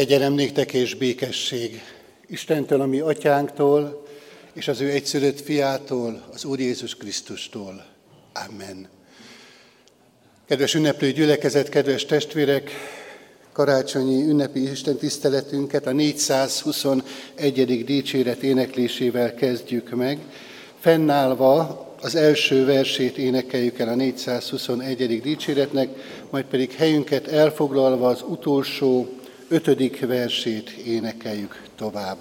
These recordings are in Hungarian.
Kegyelem néktek és békesség Istentől, ami atyánktól, és az ő egyszülött fiától, az Úr Jézus Krisztustól. Amen. Kedves ünneplő gyülekezet, kedves testvérek, karácsonyi ünnepi Isten tiszteletünket a 421. dicséret éneklésével kezdjük meg. Fennállva az első versét énekeljük el a 421. dicséretnek, majd pedig helyünket elfoglalva az utolsó ötödik versét énekeljük tovább.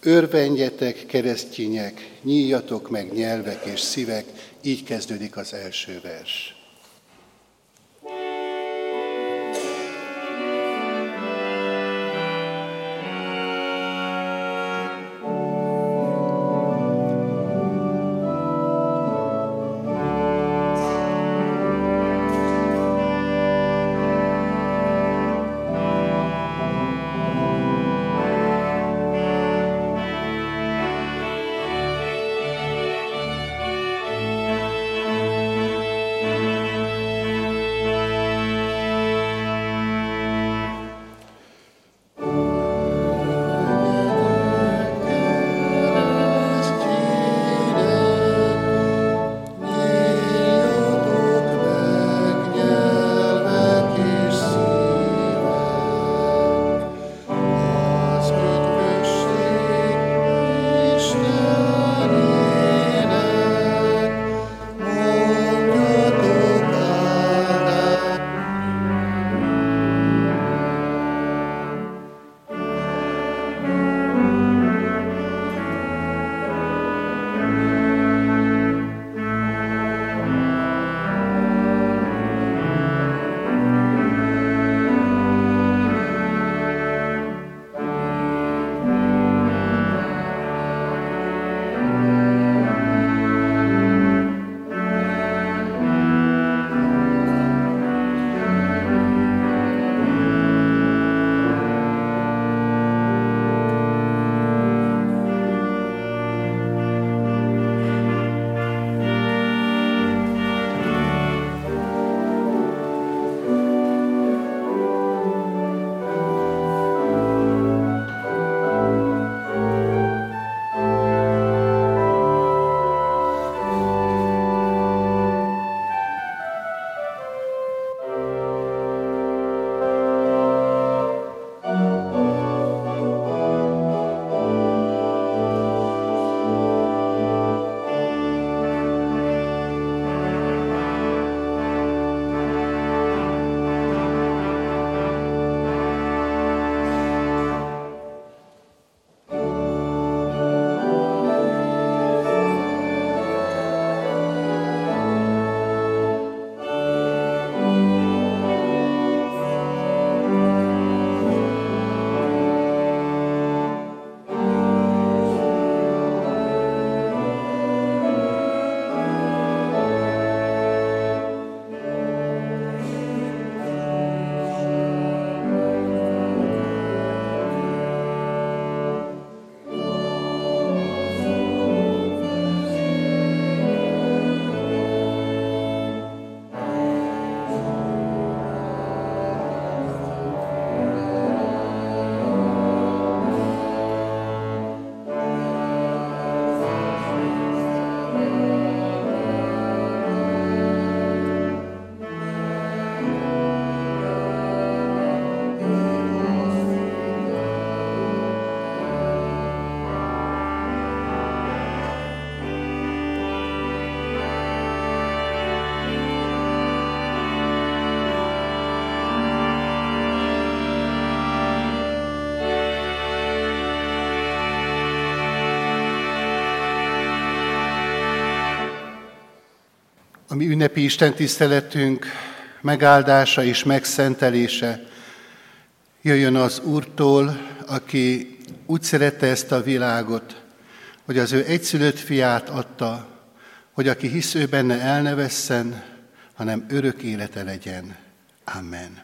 Örvendjetek, keresztények, nyíljatok meg nyelvek és szívek, így kezdődik az első vers. A mi ünnepi Isten tiszteletünk megáldása és megszentelése jöjjön az Úrtól, aki úgy szerette ezt a világot, hogy az ő egyszülött fiát adta, hogy aki hisz ő benne el ne vesszen, hanem örök élete legyen. Amen.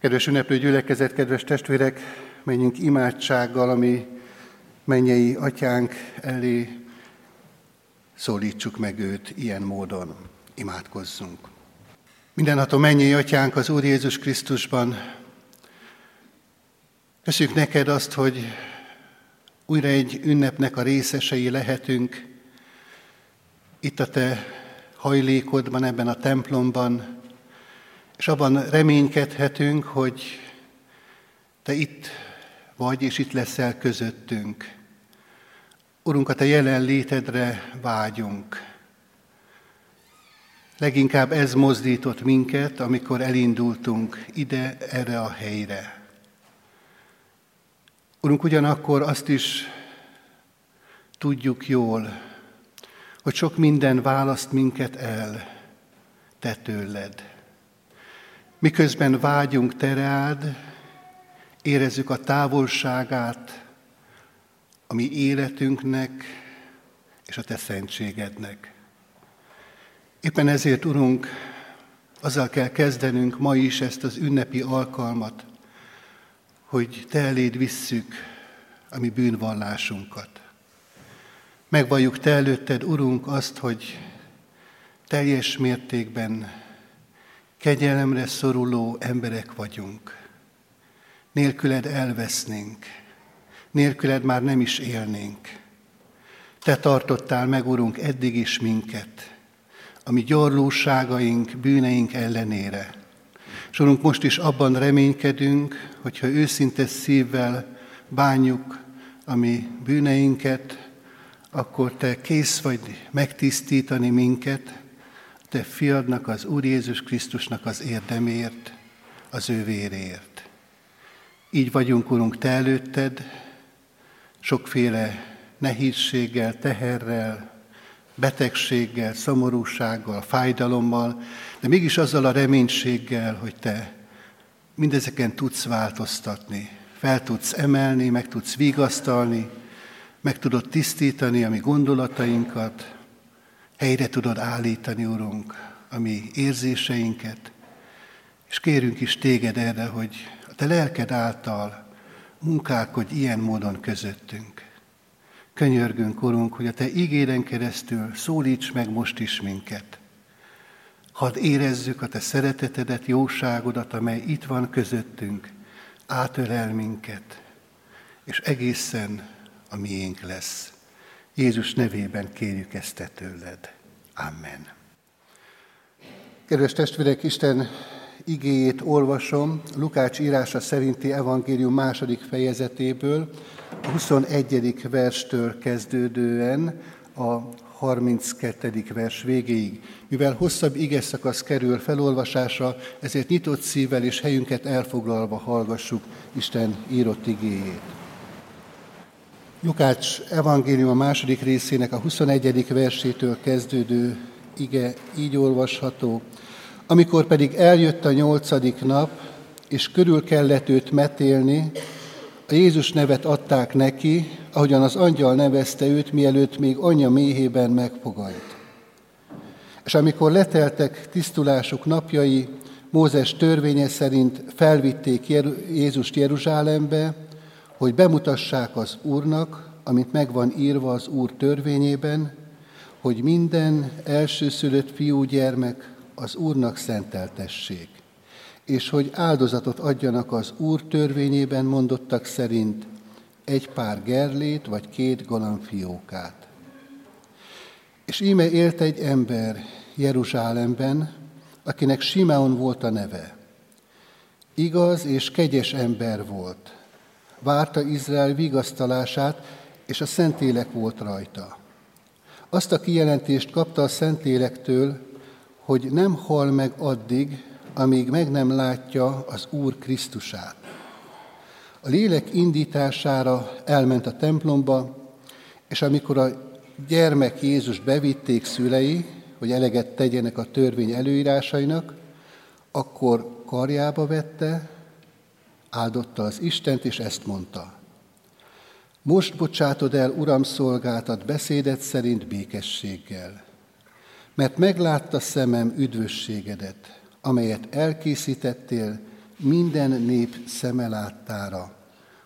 Kedves ünneplő gyülekezet, kedves testvérek, menjünk imádsággal, ami mennyei atyánk elé szólítsuk meg őt ilyen módon. Imádkozzunk. Mindenható mennyi atyánk az Úr Jézus Krisztusban, Köszönjük neked azt, hogy újra egy ünnepnek a részesei lehetünk, itt a te hajlékodban, ebben a templomban, és abban reménykedhetünk, hogy te itt vagy, és itt leszel közöttünk. Urunk, a te jelenlétedre vágyunk. Leginkább ez mozdított minket, amikor elindultunk ide, erre a helyre. Urunk, ugyanakkor azt is tudjuk jól, hogy sok minden választ minket el te tőled. Miközben vágyunk te rád, érezzük a távolságát a mi életünknek és a te szentségednek. Éppen ezért, Urunk, azzal kell kezdenünk ma is ezt az ünnepi alkalmat, hogy Te eléd visszük a mi bűnvallásunkat. Megvalljuk Te előtted, Urunk, azt, hogy teljes mértékben kegyelemre szoruló emberek vagyunk. Nélküled elvesznénk, nélküled már nem is élnénk. Te tartottál meg, Urunk, eddig is minket, a mi gyorlóságaink, bűneink ellenére. És Urunk, most is abban reménykedünk, hogyha őszinte szívvel bánjuk a mi bűneinket, akkor Te kész vagy megtisztítani minket, Te fiadnak, az Úr Jézus Krisztusnak az érdemért, az ő vérért. Így vagyunk, Urunk, Te előtted, sokféle nehézséggel, teherrel, betegséggel, szomorúsággal, fájdalommal, de mégis azzal a reménységgel, hogy Te mindezeken tudsz változtatni, fel tudsz emelni, meg tudsz vigasztalni, meg tudod tisztítani a mi gondolatainkat, helyre tudod állítani, Urunk, a mi érzéseinket, és kérünk is téged erre, hogy a te lelked által munkálkodj ilyen módon közöttünk. Könyörgünk, Urunk, hogy a Te ígéden keresztül szólíts meg most is minket. Hadd érezzük a Te szeretetedet, jóságodat, amely itt van közöttünk, átölel minket, és egészen a miénk lesz. Jézus nevében kérjük ezt te tőled. Amen. Kedves testvérek, Isten igéjét olvasom Lukács írása szerinti evangélium második fejezetéből, a 21. verstől kezdődően a 32. vers végéig. Mivel hosszabb ige szakasz kerül felolvasásra, ezért nyitott szívvel és helyünket elfoglalva hallgassuk Isten írott igéjét. Lukács evangélium a második részének a 21. versétől kezdődő ige így olvasható. Amikor pedig eljött a nyolcadik nap, és körül kellett őt metélni, a Jézus nevet adták neki, ahogyan az angyal nevezte őt, mielőtt még anyja méhében megfogalt. És amikor leteltek tisztulásuk napjai, Mózes törvénye szerint felvitték Jézust Jeruzsálembe, hogy bemutassák az Úrnak, amit megvan írva az Úr törvényében, hogy minden elsőszülött fiúgyermek az Úrnak szenteltessék, és hogy áldozatot adjanak az Úr törvényében mondottak szerint egy pár gerlét vagy két galamfiókát. És íme élt egy ember Jeruzsálemben, akinek Simeon volt a neve. Igaz és kegyes ember volt. Várta Izrael vigasztalását, és a Szentélek volt rajta. Azt a kijelentést kapta a Szentélektől, hogy nem hal meg addig, amíg meg nem látja az Úr Krisztusát. A lélek indítására elment a templomba, és amikor a gyermek Jézus bevitték szülei, hogy eleget tegyenek a törvény előírásainak, akkor karjába vette, áldotta az Istent, és ezt mondta. Most bocsátod el, Uram, szolgáltat beszédet szerint békességgel, mert meglátta szemem üdvösségedet, amelyet elkészítettél minden nép szeme láttára,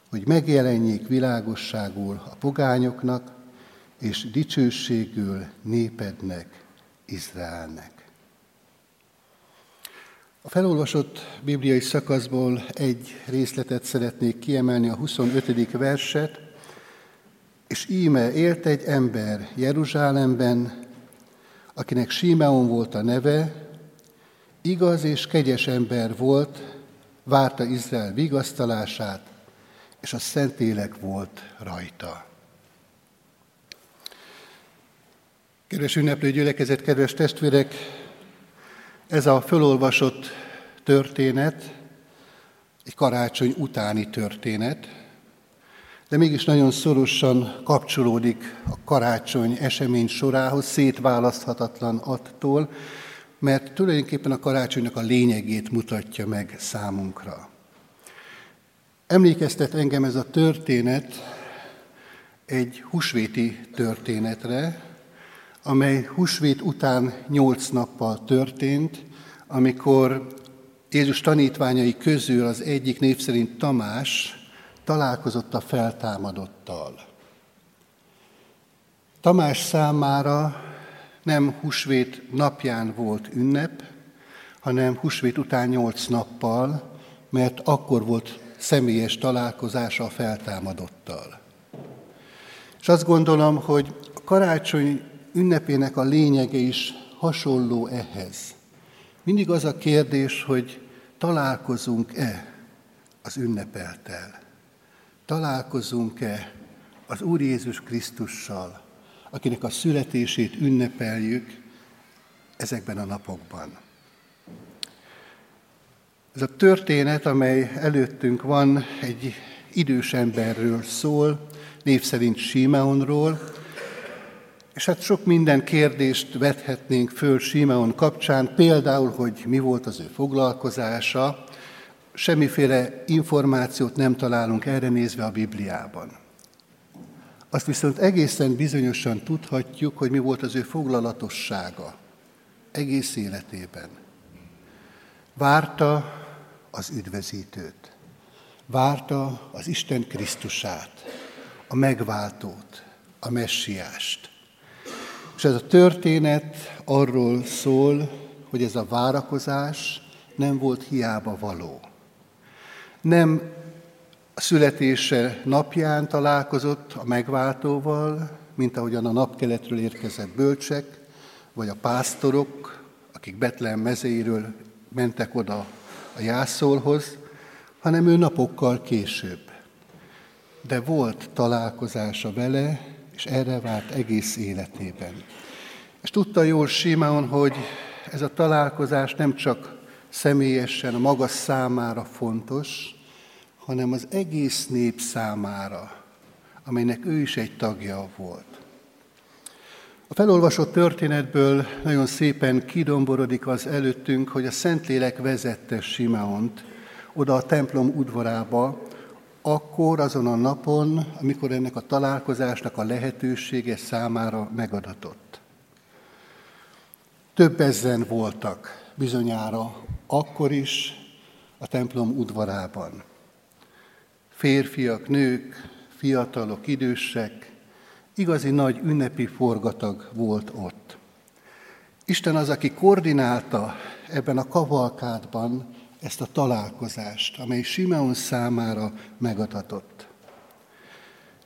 hogy megjelenjék világosságul a pogányoknak, és dicsőségül népednek, Izraelnek. A felolvasott bibliai szakaszból egy részletet szeretnék kiemelni, a 25. verset. És íme élt egy ember Jeruzsálemben, akinek Simeon volt a neve, igaz és kegyes ember volt, várta Izrael vigasztalását, és a Szentélek volt rajta. Kedves ünneplő gyülekezet, kedves testvérek, ez a fölolvasott történet egy karácsony utáni történet, de mégis nagyon szorosan kapcsolódik a karácsony esemény sorához, szétválaszthatatlan attól, mert tulajdonképpen a karácsonynak a lényegét mutatja meg számunkra. Emlékeztet engem ez a történet egy husvéti történetre, amely husvét után nyolc nappal történt, amikor Jézus tanítványai közül az egyik név szerint Tamás találkozott a feltámadottal. Tamás számára nem husvét napján volt ünnep, hanem husvét után nyolc nappal, mert akkor volt személyes találkozása a feltámadottal. És azt gondolom, hogy a karácsony ünnepének a lényege is hasonló ehhez. Mindig az a kérdés, hogy találkozunk-e az ünnepeltel? Találkozunk-e az Úr Jézus Krisztussal, akinek a születését ünnepeljük ezekben a napokban? Ez a történet, amely előttünk van, egy idős emberről szól, név szerint Simeonról, és hát sok minden kérdést vethetnénk föl Simeon kapcsán, például, hogy mi volt az ő foglalkozása, semmiféle információt nem találunk erre nézve a Bibliában. Azt viszont egészen bizonyosan tudhatjuk, hogy mi volt az ő foglalatossága egész életében. Várta az üdvözítőt, várta az Isten Krisztusát, a megváltót, a messiást. És ez a történet arról szól, hogy ez a várakozás nem volt hiába való. Nem a születése napján találkozott a megváltóval, mint ahogyan a napkeletről érkezett bölcsek, vagy a pásztorok, akik Betlehem mezeiről mentek oda a jászolhoz, hanem ő napokkal később. De volt találkozása vele, és erre várt egész életében. És tudta jól Simeon, hogy ez a találkozás nem csak személyesen a maga számára fontos, hanem az egész nép számára, amelynek ő is egy tagja volt. A felolvasott történetből nagyon szépen kidomborodik az előttünk, hogy a Szentlélek vezette Simeont oda a templom udvarába, akkor azon a napon, amikor ennek a találkozásnak a lehetősége számára megadatott. Több ezen voltak bizonyára akkor is a templom udvarában. Férfiak, nők, fiatalok, idősek, igazi nagy ünnepi forgatag volt ott. Isten az, aki koordinálta ebben a kavalkádban ezt a találkozást, amely Simeon számára megadatott.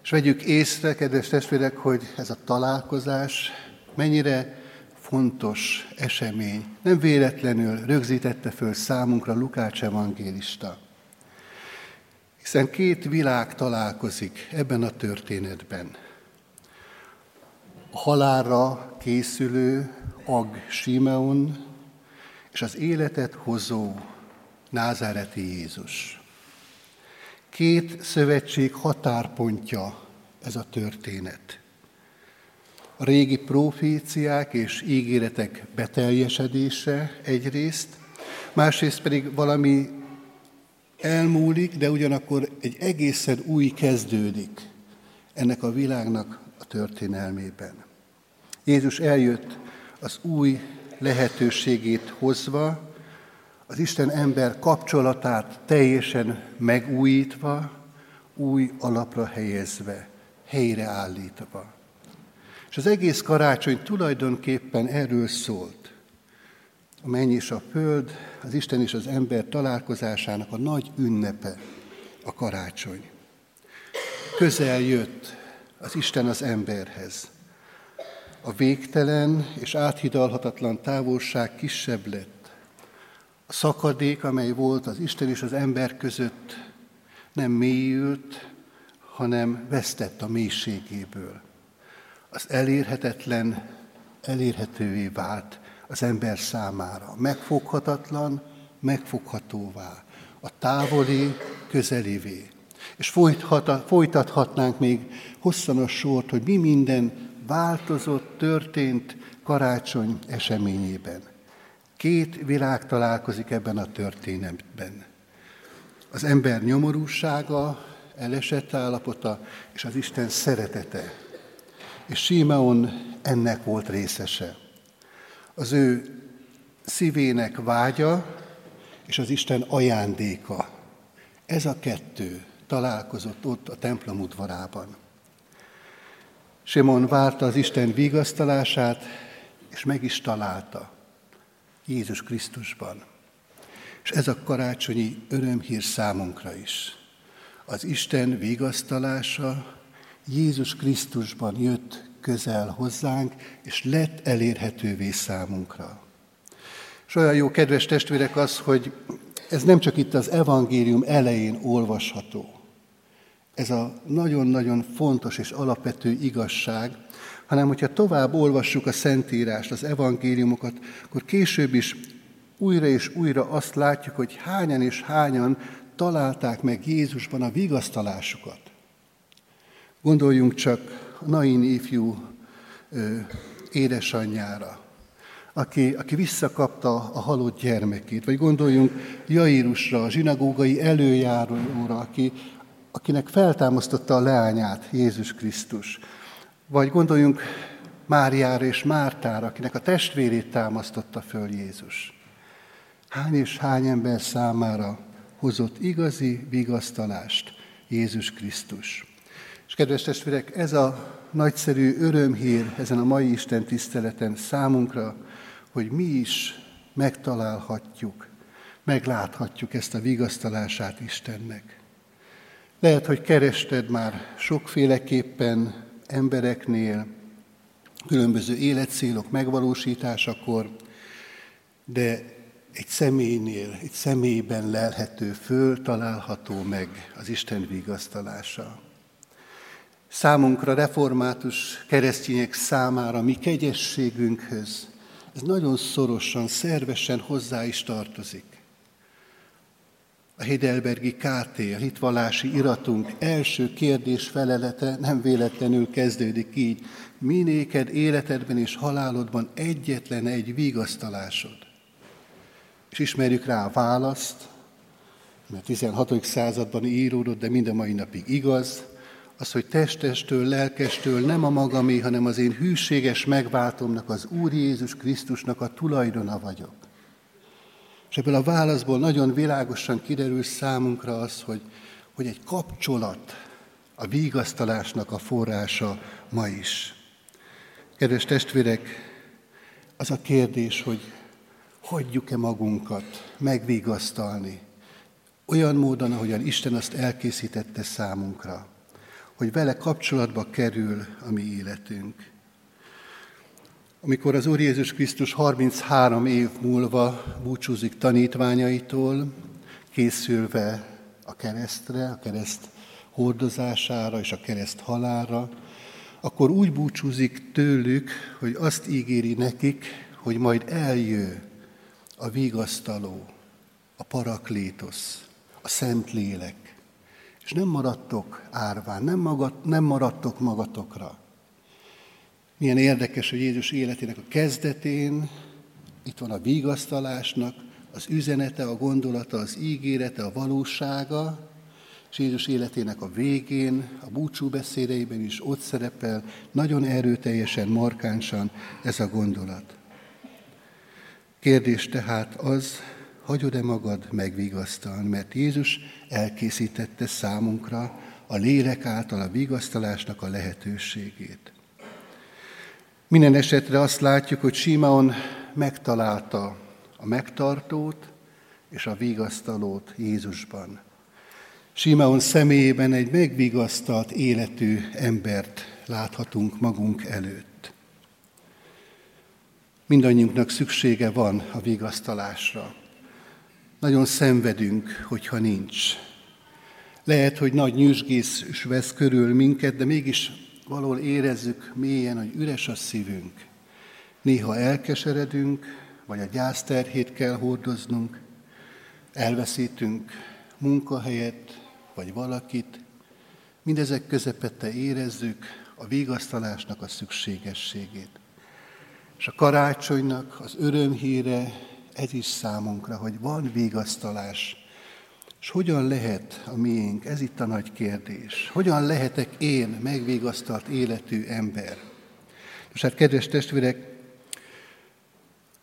És vegyük észre, kedves testvérek, hogy ez a találkozás mennyire fontos esemény. Nem véletlenül rögzítette föl számunkra Lukács evangélista. Hiszen két világ találkozik ebben a történetben. A halálra készülő Ag Simeon és az életet hozó názáreti Jézus. Két szövetség határpontja ez a történet. A régi proféciák és ígéretek beteljesedése egyrészt, másrészt pedig valami elmúlik, de ugyanakkor egy egészen új kezdődik ennek a világnak a történelmében. Jézus eljött az új lehetőségét hozva, az Isten-ember kapcsolatát teljesen megújítva, új alapra helyezve, helyreállítva. És az egész karácsony tulajdonképpen erről szólt. a menny és a föld, az Isten és az ember találkozásának a nagy ünnepe, a karácsony. Közel jött az Isten az emberhez. A végtelen és áthidalhatatlan távolság kisebb lett. A szakadék, amely volt az Isten és az ember között, nem mélyült, hanem vesztett a mélységéből. Az elérhetetlen elérhetővé vált az ember számára. Megfoghatatlan, megfoghatóvá. A távoli közelivé. És folytathatnánk még hosszan a sort, hogy mi minden változott, történt karácsony eseményében. Két világ találkozik ebben a történetben. Az ember nyomorúsága, elesett állapota és az Isten szeretete. És Simeon ennek volt részese. Az ő szívének vágya és az Isten ajándéka. Ez a kettő találkozott ott a templom udvarában. Simon várta az Isten vigasztalását, és meg is találta Jézus Krisztusban. És ez a karácsonyi örömhír számunkra is. Az Isten vigasztalása Jézus Krisztusban jött közel hozzánk, és lett elérhetővé számunkra. És olyan jó, kedves testvérek, az, hogy ez nem csak itt az evangélium elején olvasható. Ez a nagyon-nagyon fontos és alapvető igazság, hanem hogyha tovább olvassuk a Szentírást, az evangéliumokat, akkor később is újra és újra azt látjuk, hogy hányan és hányan találták meg Jézusban a vigasztalásukat. Gondoljunk csak a Nain ifjú édesanyjára, aki, aki visszakapta a halott gyermekét, vagy gondoljunk Jairusra, a zsinagógai előjáróra, aki, akinek feltámasztotta a leányát Jézus Krisztus. Vagy gondoljunk Máriára és Mártára, akinek a testvérét támasztotta föl Jézus. Hány és hány ember számára hozott igazi vigasztalást Jézus Krisztus. És kedves testvérek, ez a nagyszerű örömhír ezen a mai Isten tiszteleten számunkra, hogy mi is megtalálhatjuk, megláthatjuk ezt a vigasztalását Istennek. Lehet, hogy kerested már sokféleképpen embereknél, különböző életcélok megvalósításakor, de egy személynél, egy személyben lelhető föl található meg az Isten vigasztalása. Számunkra, református keresztények számára, mi kegyességünkhöz, ez nagyon szorosan, szervesen hozzá is tartozik. A Heidelbergi KT, a hitvallási iratunk első kérdés felelete nem véletlenül kezdődik így. Mi néked életedben és halálodban egyetlen egy vigasztalásod és ismerjük rá a választ, mert 16. században íródott, de minden mai napig igaz, az, hogy testestől, lelkestől nem a magamé, hanem az én hűséges megváltomnak, az Úr Jézus Krisztusnak a tulajdona vagyok. És ebből a válaszból nagyon világosan kiderül számunkra az, hogy, hogy egy kapcsolat a vigasztalásnak a forrása ma is. Kedves testvérek, az a kérdés, hogy hagyjuk-e magunkat megvigasztalni, olyan módon, ahogyan Isten azt elkészítette számunkra, hogy vele kapcsolatba kerül a mi életünk. Amikor az Úr Jézus Krisztus 33 év múlva búcsúzik tanítványaitól, készülve a keresztre, a kereszt hordozására és a kereszt halára, akkor úgy búcsúzik tőlük, hogy azt ígéri nekik, hogy majd eljő a vigasztaló, a paraklétosz, a szent lélek. És nem maradtok árván, nem, magad, nem maradtok magatokra. Milyen érdekes, hogy Jézus életének a kezdetén itt van a vigasztalásnak, az üzenete, a gondolata, az ígérete, a valósága, és Jézus életének a végén, a búcsú beszédeiben is ott szerepel nagyon erőteljesen, markánsan ez a gondolat. Kérdés tehát az, hagyod-e magad megvigasztalni, mert Jézus elkészítette számunkra a lélek által a vigasztalásnak a lehetőségét. Minden esetre azt látjuk, hogy Simeon megtalálta a megtartót és a vigasztalót Jézusban. Simeon személyében egy megvigasztalt életű embert láthatunk magunk előtt. Mindannyiunknak szüksége van a vigasztalásra. Nagyon szenvedünk, hogyha nincs. Lehet, hogy nagy nyüzsgész is vesz körül minket, de mégis valahol érezzük mélyen, hogy üres a szívünk. Néha elkeseredünk, vagy a gyászterhét kell hordoznunk, elveszítünk munkahelyet, vagy valakit. Mindezek közepette érezzük a vigasztalásnak a szükségességét. És a karácsonynak az örömhíre ez is számunkra, hogy van vigasztalás. És hogyan lehet a miénk? Ez itt a nagy kérdés. Hogyan lehetek én megvigasztalt életű ember? És hát, kedves testvérek,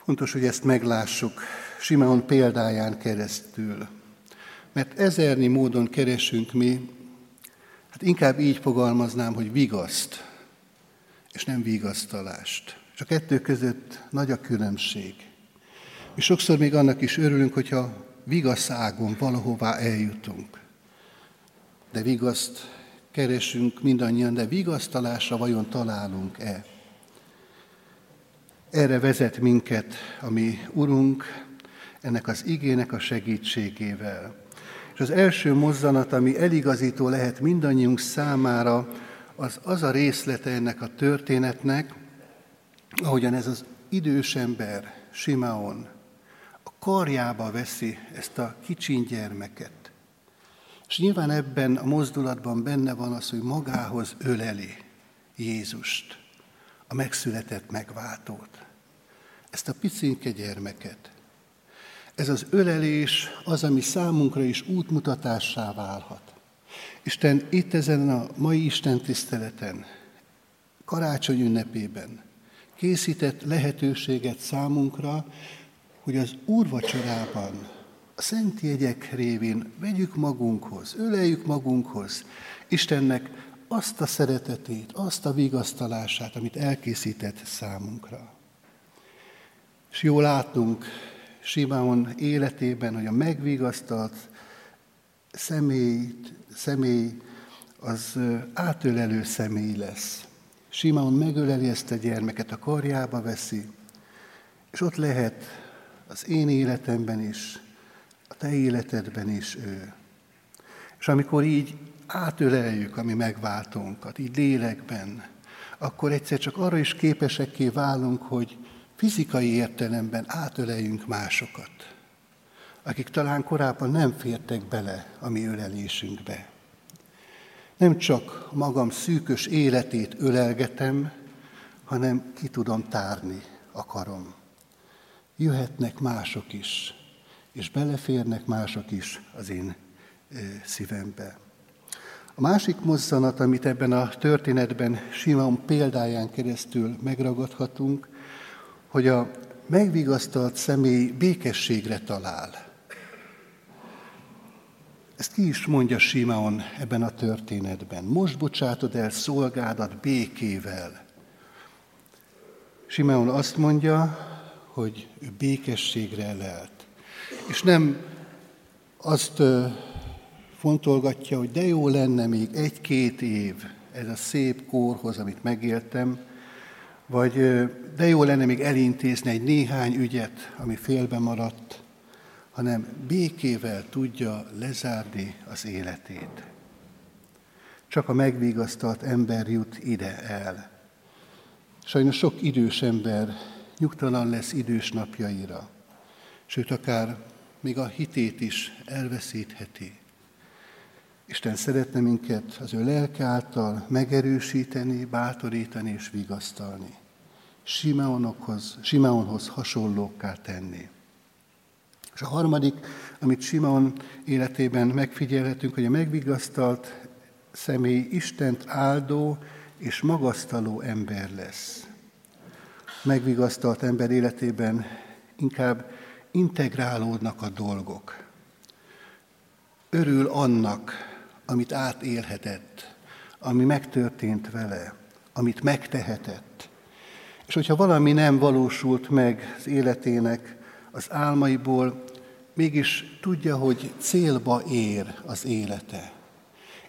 fontos, hogy ezt meglássuk Simeon példáján keresztül. Mert ezernyi módon keresünk mi, hát inkább így fogalmaznám, hogy vigaszt, és nem vigasztalást. És a kettő között nagy a különbség. Mi sokszor még annak is örülünk, hogyha vigaszágon valahová eljutunk. De vigaszt keresünk mindannyian, de vigasztalásra vajon találunk-e? Erre vezet minket a mi Urunk, ennek az igének a segítségével. És az első mozzanat, ami eligazító lehet mindannyiunk számára, az az a részlete ennek a történetnek, ahogyan ez az idős ember, Simeon, karjába veszi ezt a kicsin gyermeket. És nyilván ebben a mozdulatban benne van az, hogy magához öleli Jézust, a megszületett megváltót. Ezt a picinke gyermeket. Ez az ölelés az, ami számunkra is útmutatássá válhat. Isten itt ezen a mai Isten tiszteleten, karácsony ünnepében készített lehetőséget számunkra, hogy az úrvacsorában, a szent jegyek révén vegyük magunkhoz, öleljük magunkhoz Istennek azt a szeretetét, azt a vigasztalását, amit elkészített számunkra. És jól látunk Simeon életében, hogy a megvigasztalt személy, személy az átölelő személy lesz. Simeon megöleli ezt a gyermeket, a karjába veszi, és ott lehet az én életemben is, a te életedben is ő. És amikor így átöleljük a mi megváltónkat, így lélekben, akkor egyszer csak arra is képesekké válunk, hogy fizikai értelemben átöleljünk másokat, akik talán korábban nem fértek bele a mi ölelésünkbe. Nem csak magam szűkös életét ölelgetem, hanem ki tudom tárni akarom. Jöhetnek mások is, és beleférnek mások is az én szívembe. A másik mozzanat, amit ebben a történetben Simon példáján keresztül megragadhatunk, hogy a megvigasztalt személy békességre talál. Ezt ki is mondja Simeon ebben a történetben. Most bocsátod el szolgádat békével. Simeon azt mondja, hogy ő békességre lelt. És nem azt fontolgatja, hogy de jó lenne még egy-két év ez a szép kórhoz, amit megéltem, vagy de jó lenne még elintézni egy néhány ügyet, ami félbe maradt, hanem békével tudja lezárni az életét. Csak a megvigasztalt ember jut ide el. Sajnos sok idős ember nyugtalan lesz idős napjaira, sőt akár még a hitét is elveszítheti. Isten szeretne minket az ő lelke által megerősíteni, bátorítani és vigasztalni. Simeonokhoz, Simeonhoz hasonlókká tenni. És a harmadik, amit Simeon életében megfigyelhetünk, hogy a megvigasztalt személy Istent áldó és magasztaló ember lesz. Megvigasztalt ember életében inkább integrálódnak a dolgok. Örül annak, amit átélhetett, ami megtörtént vele, amit megtehetett. És hogyha valami nem valósult meg az életének az álmaiból, mégis tudja, hogy célba ér az élete.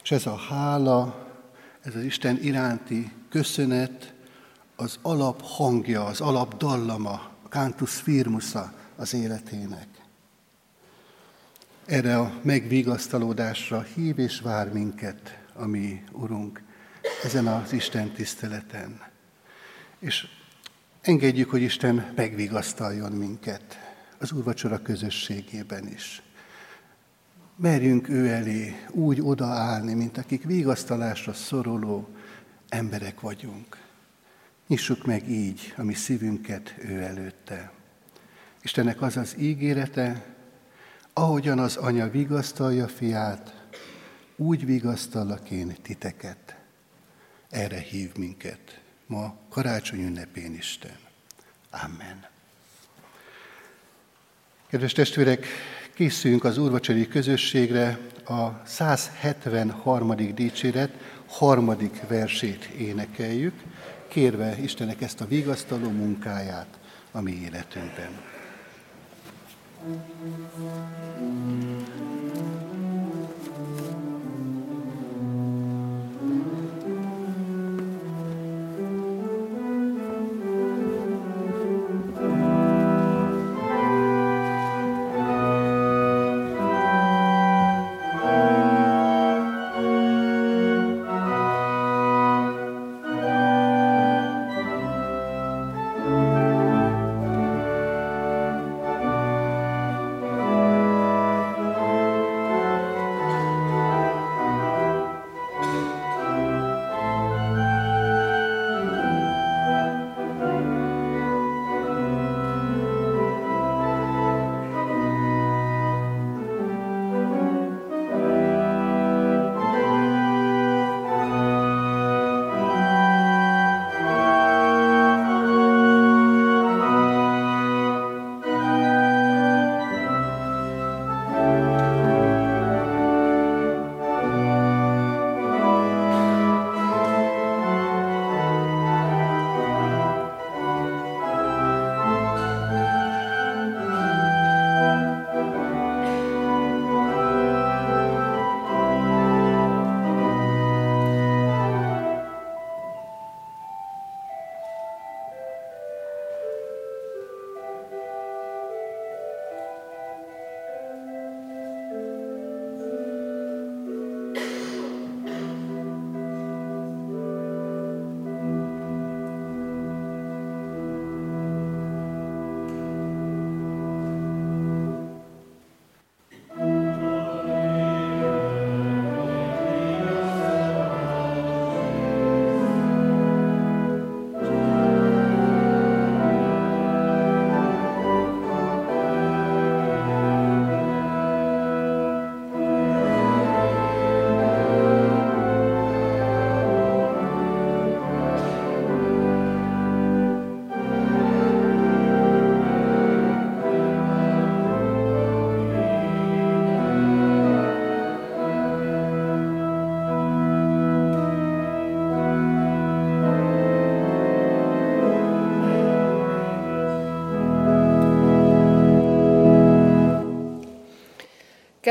És ez a hála, ez az Isten iránti köszönet az alap hangja, az alap dallama, cantus firmusa az életének. Erre a megvigasztalódásra hív és vár minket a mi Urunk ezen az Isten tiszteleten. És engedjük, hogy Isten megvigasztaljon minket az úrvacsora közösségében is. Merjünk ő elé úgy odaállni, mint akik vigasztalásra szoruló emberek vagyunk. Nyissuk meg így a mi szívünket ő előtte. Istennek az az ígérete, ahogyan az anya vigasztalja fiát, úgy vigasztallak én titeket. Erre hív minket ma karácsony ünnepén Isten. Amen. Kedves testvérek, készüljünk az úrvacsori közösségre a 173. dicséret harmadik versét énekeljük, kérve Istenek ezt a vigasztaló munkáját a mi életünkben.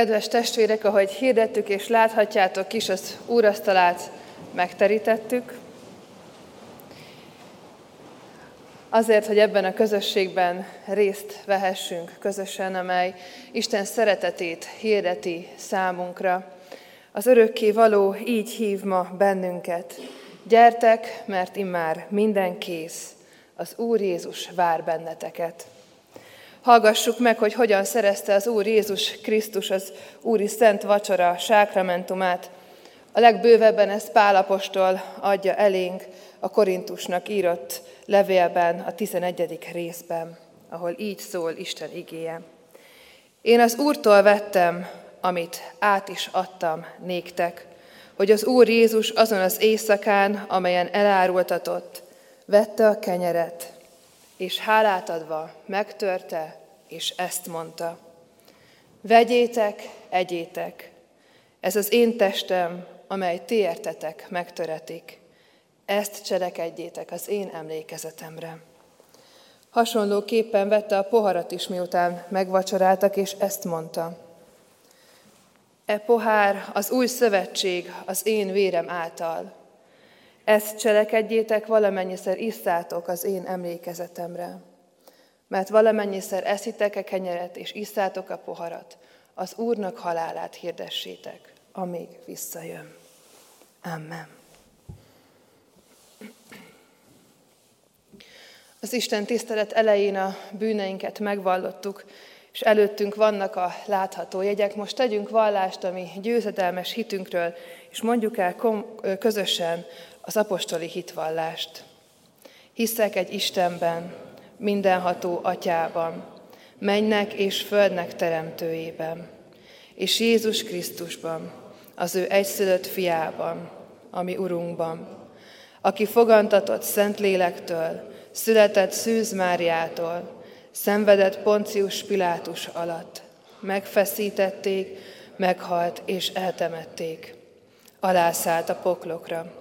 Kedves testvérek, ahogy hirdettük és láthatjátok is, az úrasztalát megterítettük. Azért, hogy ebben a közösségben részt vehessünk közösen, amely Isten szeretetét hirdeti számunkra. Az örökké való így hív ma bennünket. Gyertek, mert immár minden kész. Az Úr Jézus vár benneteket. Hallgassuk meg, hogy hogyan szerezte az Úr Jézus Krisztus az Úri Szent Vacsora sákramentumát. A legbővebben ezt Pálapostól adja elénk a Korintusnak írott levélben, a 11. részben, ahol így szól Isten igéje. Én az Úrtól vettem, amit át is adtam néktek, hogy az Úr Jézus azon az éjszakán, amelyen elárultatott, vette a kenyeret, és hálát adva megtörte, és ezt mondta. Vegyétek, egyétek, ez az én testem, amely ti értetek, megtöretik. Ezt cselekedjétek az én emlékezetemre. Hasonlóképpen vette a poharat is, miután megvacsoráltak, és ezt mondta. E pohár az új szövetség az én vérem által. Ezt cselekedjétek, valamennyiszer isszátok az én emlékezetemre. Mert valamennyiszer eszitek a kenyeret és isszátok a poharat, az Úrnak halálát hirdessétek, amíg visszajön. Amen. Az Isten tisztelet elején a bűneinket megvallottuk, és előttünk vannak a látható jegyek. Most tegyünk vallást a mi győzedelmes hitünkről, és mondjuk el közösen az apostoli hitvallást. Hiszek egy Istenben, mindenható atyában, mennek és földnek teremtőjében, és Jézus Krisztusban, az ő egyszülött fiában, ami Urunkban, aki fogantatott Szent Lélektől, született Szűz Máriától, szenvedett Poncius Pilátus alatt, megfeszítették, meghalt és eltemették. Alászállt a poklokra.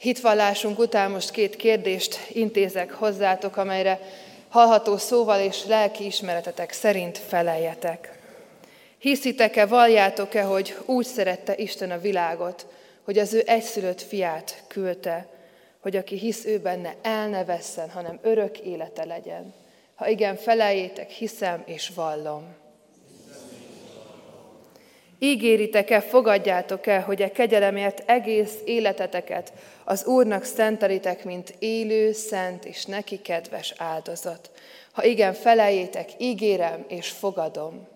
Hitvallásunk után most két kérdést intézek hozzátok, amelyre hallható szóval és lelki ismeretetek szerint feleljetek. Hiszitek-e, valljátok-e, hogy úgy szerette Isten a világot, hogy az ő egyszülött fiát küldte, hogy aki hisz ő benne, el ne vesszen, hanem örök élete legyen. Ha igen, feleljétek, hiszem és vallom. Ígéritek-e, fogadjátok-e, hogy e kegyelemért egész életeteket az Úrnak szentelitek, mint élő, szent és neki kedves áldozat. Ha igen, feleljétek, ígérem és fogadom.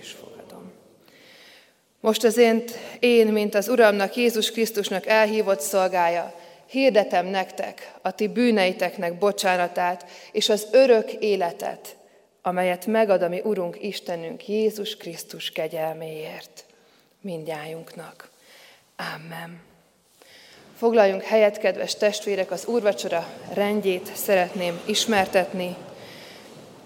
És fogadom. Most azért én, mint az Uramnak, Jézus Krisztusnak elhívott szolgája, hirdetem nektek a ti bűneiteknek bocsánatát és az örök életet, amelyet megad a mi Urunk Istenünk Jézus Krisztus kegyelméért mindjájunknak. Amen. Foglaljunk helyet, kedves testvérek, az úrvacsora rendjét szeretném ismertetni.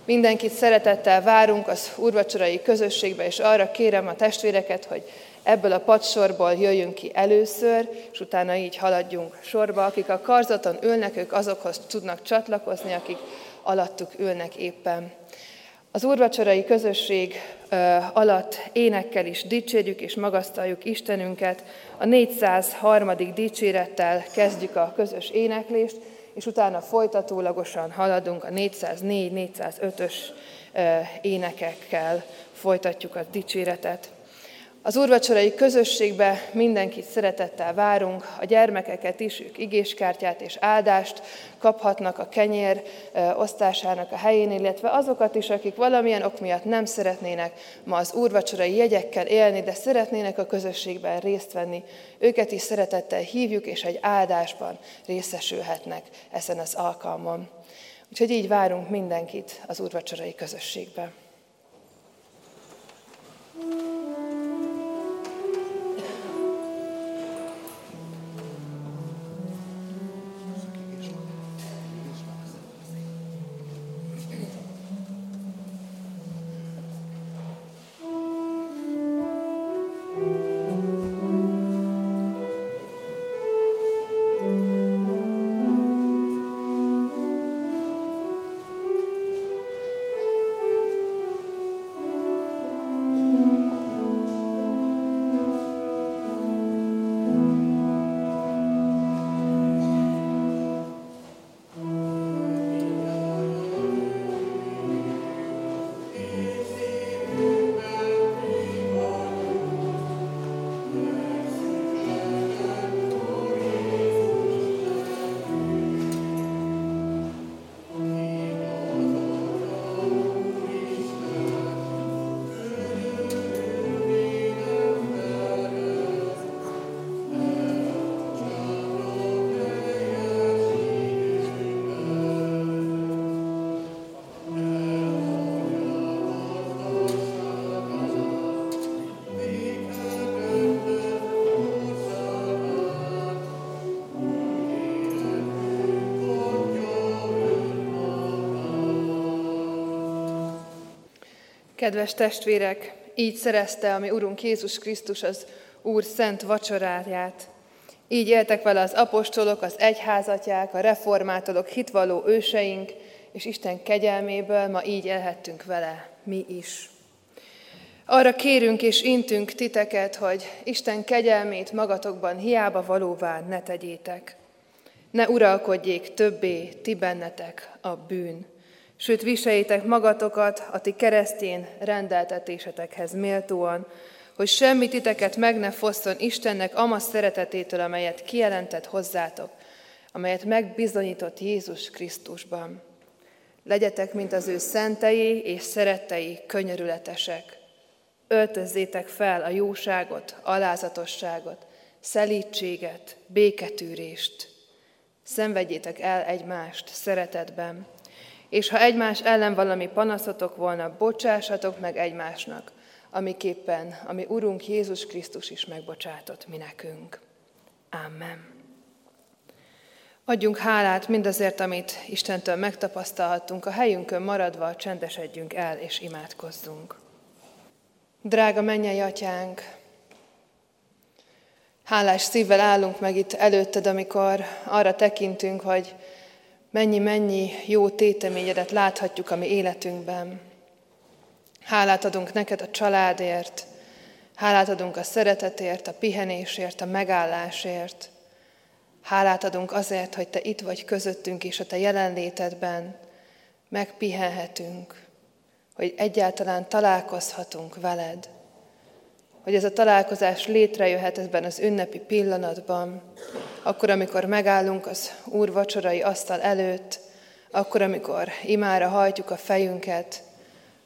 Mindenkit szeretettel várunk az úrvacsorai közösségbe, és arra kérem a testvéreket, hogy ebből a padsorból jöjjünk ki először, és utána így haladjunk sorba. Akik a karzaton ülnek, ők azokhoz tudnak csatlakozni, akik alattuk ülnek éppen. Az úrvacsorai közösség alatt énekkel is dicsérjük és magasztaljuk Istenünket. A 403. dicsérettel kezdjük a közös éneklést, és utána folytatólagosan haladunk a 404-405-ös énekekkel folytatjuk a dicséretet. Az úrvacsorai közösségbe mindenkit szeretettel várunk, a gyermekeket is, ők igéskártyát és áldást kaphatnak a kenyér osztásának a helyén, illetve azokat is, akik valamilyen ok miatt nem szeretnének ma az úrvacsorai jegyekkel élni, de szeretnének a közösségben részt venni, őket is szeretettel hívjuk, és egy áldásban részesülhetnek ezen az alkalmon. Úgyhogy így várunk mindenkit az úrvacsorai közösségbe. Kedves testvérek, így szerezte a mi Urunk Jézus Krisztus az Úr szent vacsoráját. Így éltek vele az apostolok, az egyházatják, a reformátorok, hitvalló őseink, és Isten kegyelméből ma így élhettünk vele, mi is. Arra kérünk és intünk titeket, hogy Isten kegyelmét magatokban hiába valóvá ne tegyétek. Ne uralkodjék többé ti bennetek a bűn, sőt viseljétek magatokat a ti keresztén rendeltetésetekhez méltóan, hogy semmi titeket meg ne fosszon Istennek ama szeretetétől, amelyet kijelentett hozzátok, amelyet megbizonyított Jézus Krisztusban. Legyetek, mint az ő szentei és szerettei könyörületesek. Öltözzétek fel a jóságot, alázatosságot, szelítséget, béketűrést. Szenvedjétek el egymást szeretetben, és ha egymás ellen valami panaszotok volna, bocsássatok meg egymásnak, amiképpen, ami Urunk Jézus Krisztus is megbocsátott mi nekünk. Amen. Adjunk hálát mindazért, amit Istentől megtapasztalhattunk, a helyünkön maradva csendesedjünk el és imádkozzunk. Drága mennyei atyánk, hálás szívvel állunk meg itt előtted, amikor arra tekintünk, hogy mennyi-mennyi jó téteményedet láthatjuk a mi életünkben. Hálát adunk neked a családért, hálát adunk a szeretetért, a pihenésért, a megállásért. Hálát adunk azért, hogy te itt vagy közöttünk, és a te jelenlétedben megpihenhetünk, hogy egyáltalán találkozhatunk veled, hogy ez a találkozás létrejöhet ebben az ünnepi pillanatban, akkor, amikor megállunk az Úr vacsorai asztal előtt, akkor, amikor imára hajtjuk a fejünket,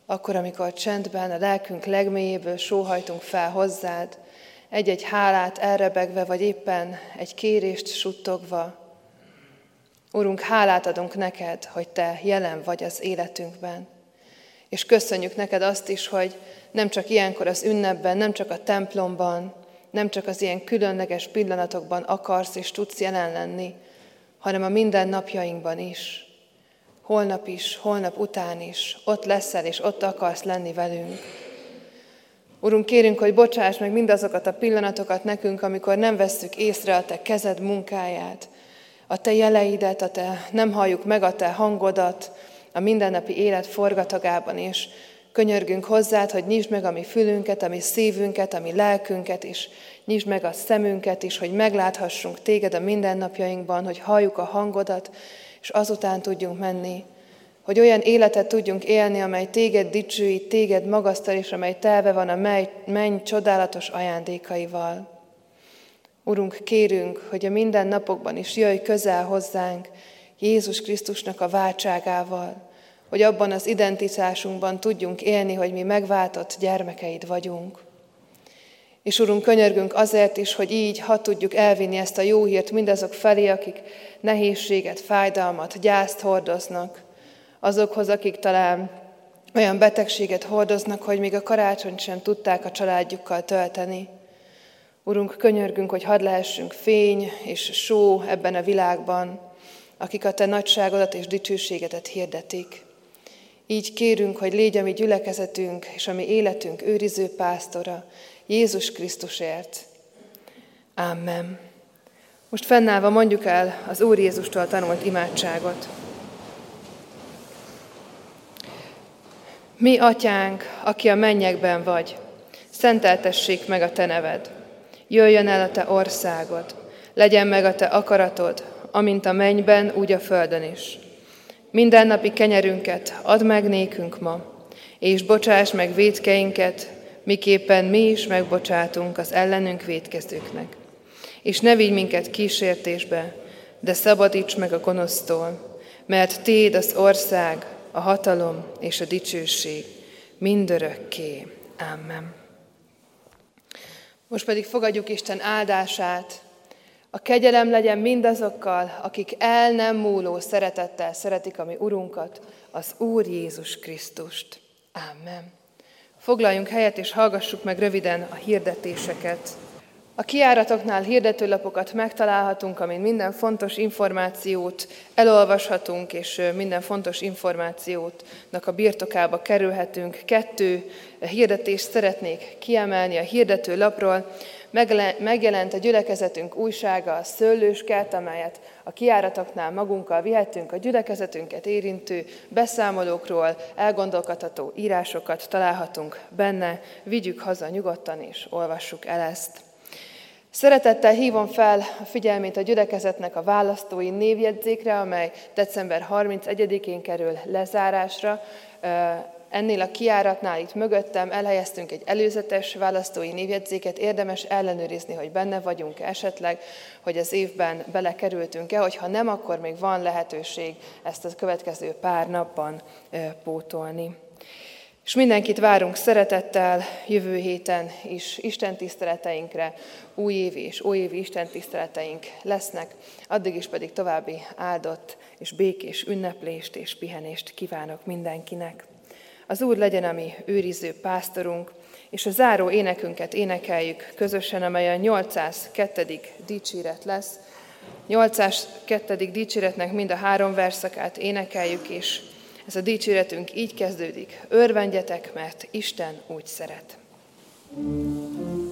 akkor, amikor csendben a lelkünk legmélyéből sóhajtunk fel hozzád, egy-egy hálát elrebegve, vagy éppen egy kérést suttogva. Urunk, hálát adunk neked, hogy Te jelen vagy az életünkben. És köszönjük neked azt is, hogy nem csak ilyenkor az ünnepben, nem csak a templomban, nem csak az ilyen különleges pillanatokban akarsz és tudsz jelen lenni, hanem a minden napjainkban is. Holnap is, holnap után is, ott leszel és ott akarsz lenni velünk. Urunk, kérünk, hogy bocsáss meg mindazokat a pillanatokat nekünk, amikor nem vesszük észre a Te kezed munkáját, a Te jeleidet, a Te nem halljuk meg a Te hangodat a mindennapi élet forgatagában, és könyörgünk hozzád, hogy nyisd meg a mi fülünket, a mi szívünket, a mi lelkünket is, nyisd meg a szemünket is, hogy megláthassunk Téged a mindennapjainkban, hogy halljuk a hangodat, és azután tudjunk menni, hogy olyan életet tudjunk élni, amely téged dicsőít, téged magasztal, és amely telve van a menny csodálatos ajándékaival. Urunk, kérünk, hogy a minden napokban is jöjj közel hozzánk Jézus Krisztusnak a váltságával, hogy abban az identitásunkban tudjunk élni, hogy mi megváltott gyermekeid vagyunk. És Urunk, könyörgünk azért is, hogy így, ha tudjuk elvinni ezt a jó hírt mindazok felé, akik nehézséget, fájdalmat, gyászt hordoznak, azokhoz, akik talán olyan betegséget hordoznak, hogy még a karácsonyt sem tudták a családjukkal tölteni. Urunk, könyörgünk, hogy hadd lehessünk fény és só ebben a világban, akik a Te nagyságodat és dicsőségedet hirdetik. Így kérünk, hogy légy a mi gyülekezetünk és a mi életünk őriző pásztora, Jézus Krisztusért. Amen. Most fennállva mondjuk el az Úr Jézustól tanult imádságot. Mi, atyánk, aki a mennyekben vagy, szenteltessék meg a te neved. Jöjjön el a te országod, legyen meg a te akaratod, amint a mennyben, úgy a földön is. Mindennapi kenyerünket add meg nékünk ma, és bocsáss meg védkeinket, miképpen mi is megbocsátunk az ellenünk védkezőknek. És ne vigy minket kísértésbe, de szabadíts meg a gonosztól, mert Téd az ország, a hatalom és a dicsőség mindörökké. Amen. Most pedig fogadjuk Isten áldását. A kegyelem legyen mindazokkal, akik el nem múló szeretettel szeretik a mi Urunkat, az Úr Jézus Krisztust. Amen. Foglaljunk helyet és hallgassuk meg röviden a hirdetéseket. A kiáratoknál hirdetőlapokat megtalálhatunk, amin minden fontos információt elolvashatunk, és minden fontos információtnak a birtokába kerülhetünk. Kettő hirdetést szeretnék kiemelni a hirdetőlapról. Megjelent a gyülekezetünk újsága, a szőlőskert, amelyet a kiáratoknál magunkkal vihetünk, a gyülekezetünket érintő beszámolókról, elgondolkodható írásokat találhatunk benne. Vigyük haza nyugodtan, és olvassuk el ezt. Szeretettel hívom fel a figyelmét a gyülekezetnek a választói névjegyzékre, amely december 31-én kerül lezárásra. Ennél a kiáratnál itt mögöttem elhelyeztünk egy előzetes választói névjegyzéket, érdemes ellenőrizni, hogy benne vagyunk esetleg, hogy az évben belekerültünk-e, hogyha nem, akkor még van lehetőség ezt a következő pár napban pótolni. És mindenkit várunk szeretettel jövő héten is Isten tiszteleteinkre, újévi és újévi Isten tiszteleteink lesznek, addig is pedig további áldott és békés ünneplést és pihenést kívánok mindenkinek. Az Úr legyen a mi őriző pásztorunk, és a záró énekünket énekeljük közösen, amely a 802. dicséret lesz. 802. dicséretnek mind a három verszakát énekeljük, és ez a dicséretünk így kezdődik. Örvendjetek, mert Isten úgy szeret. thank you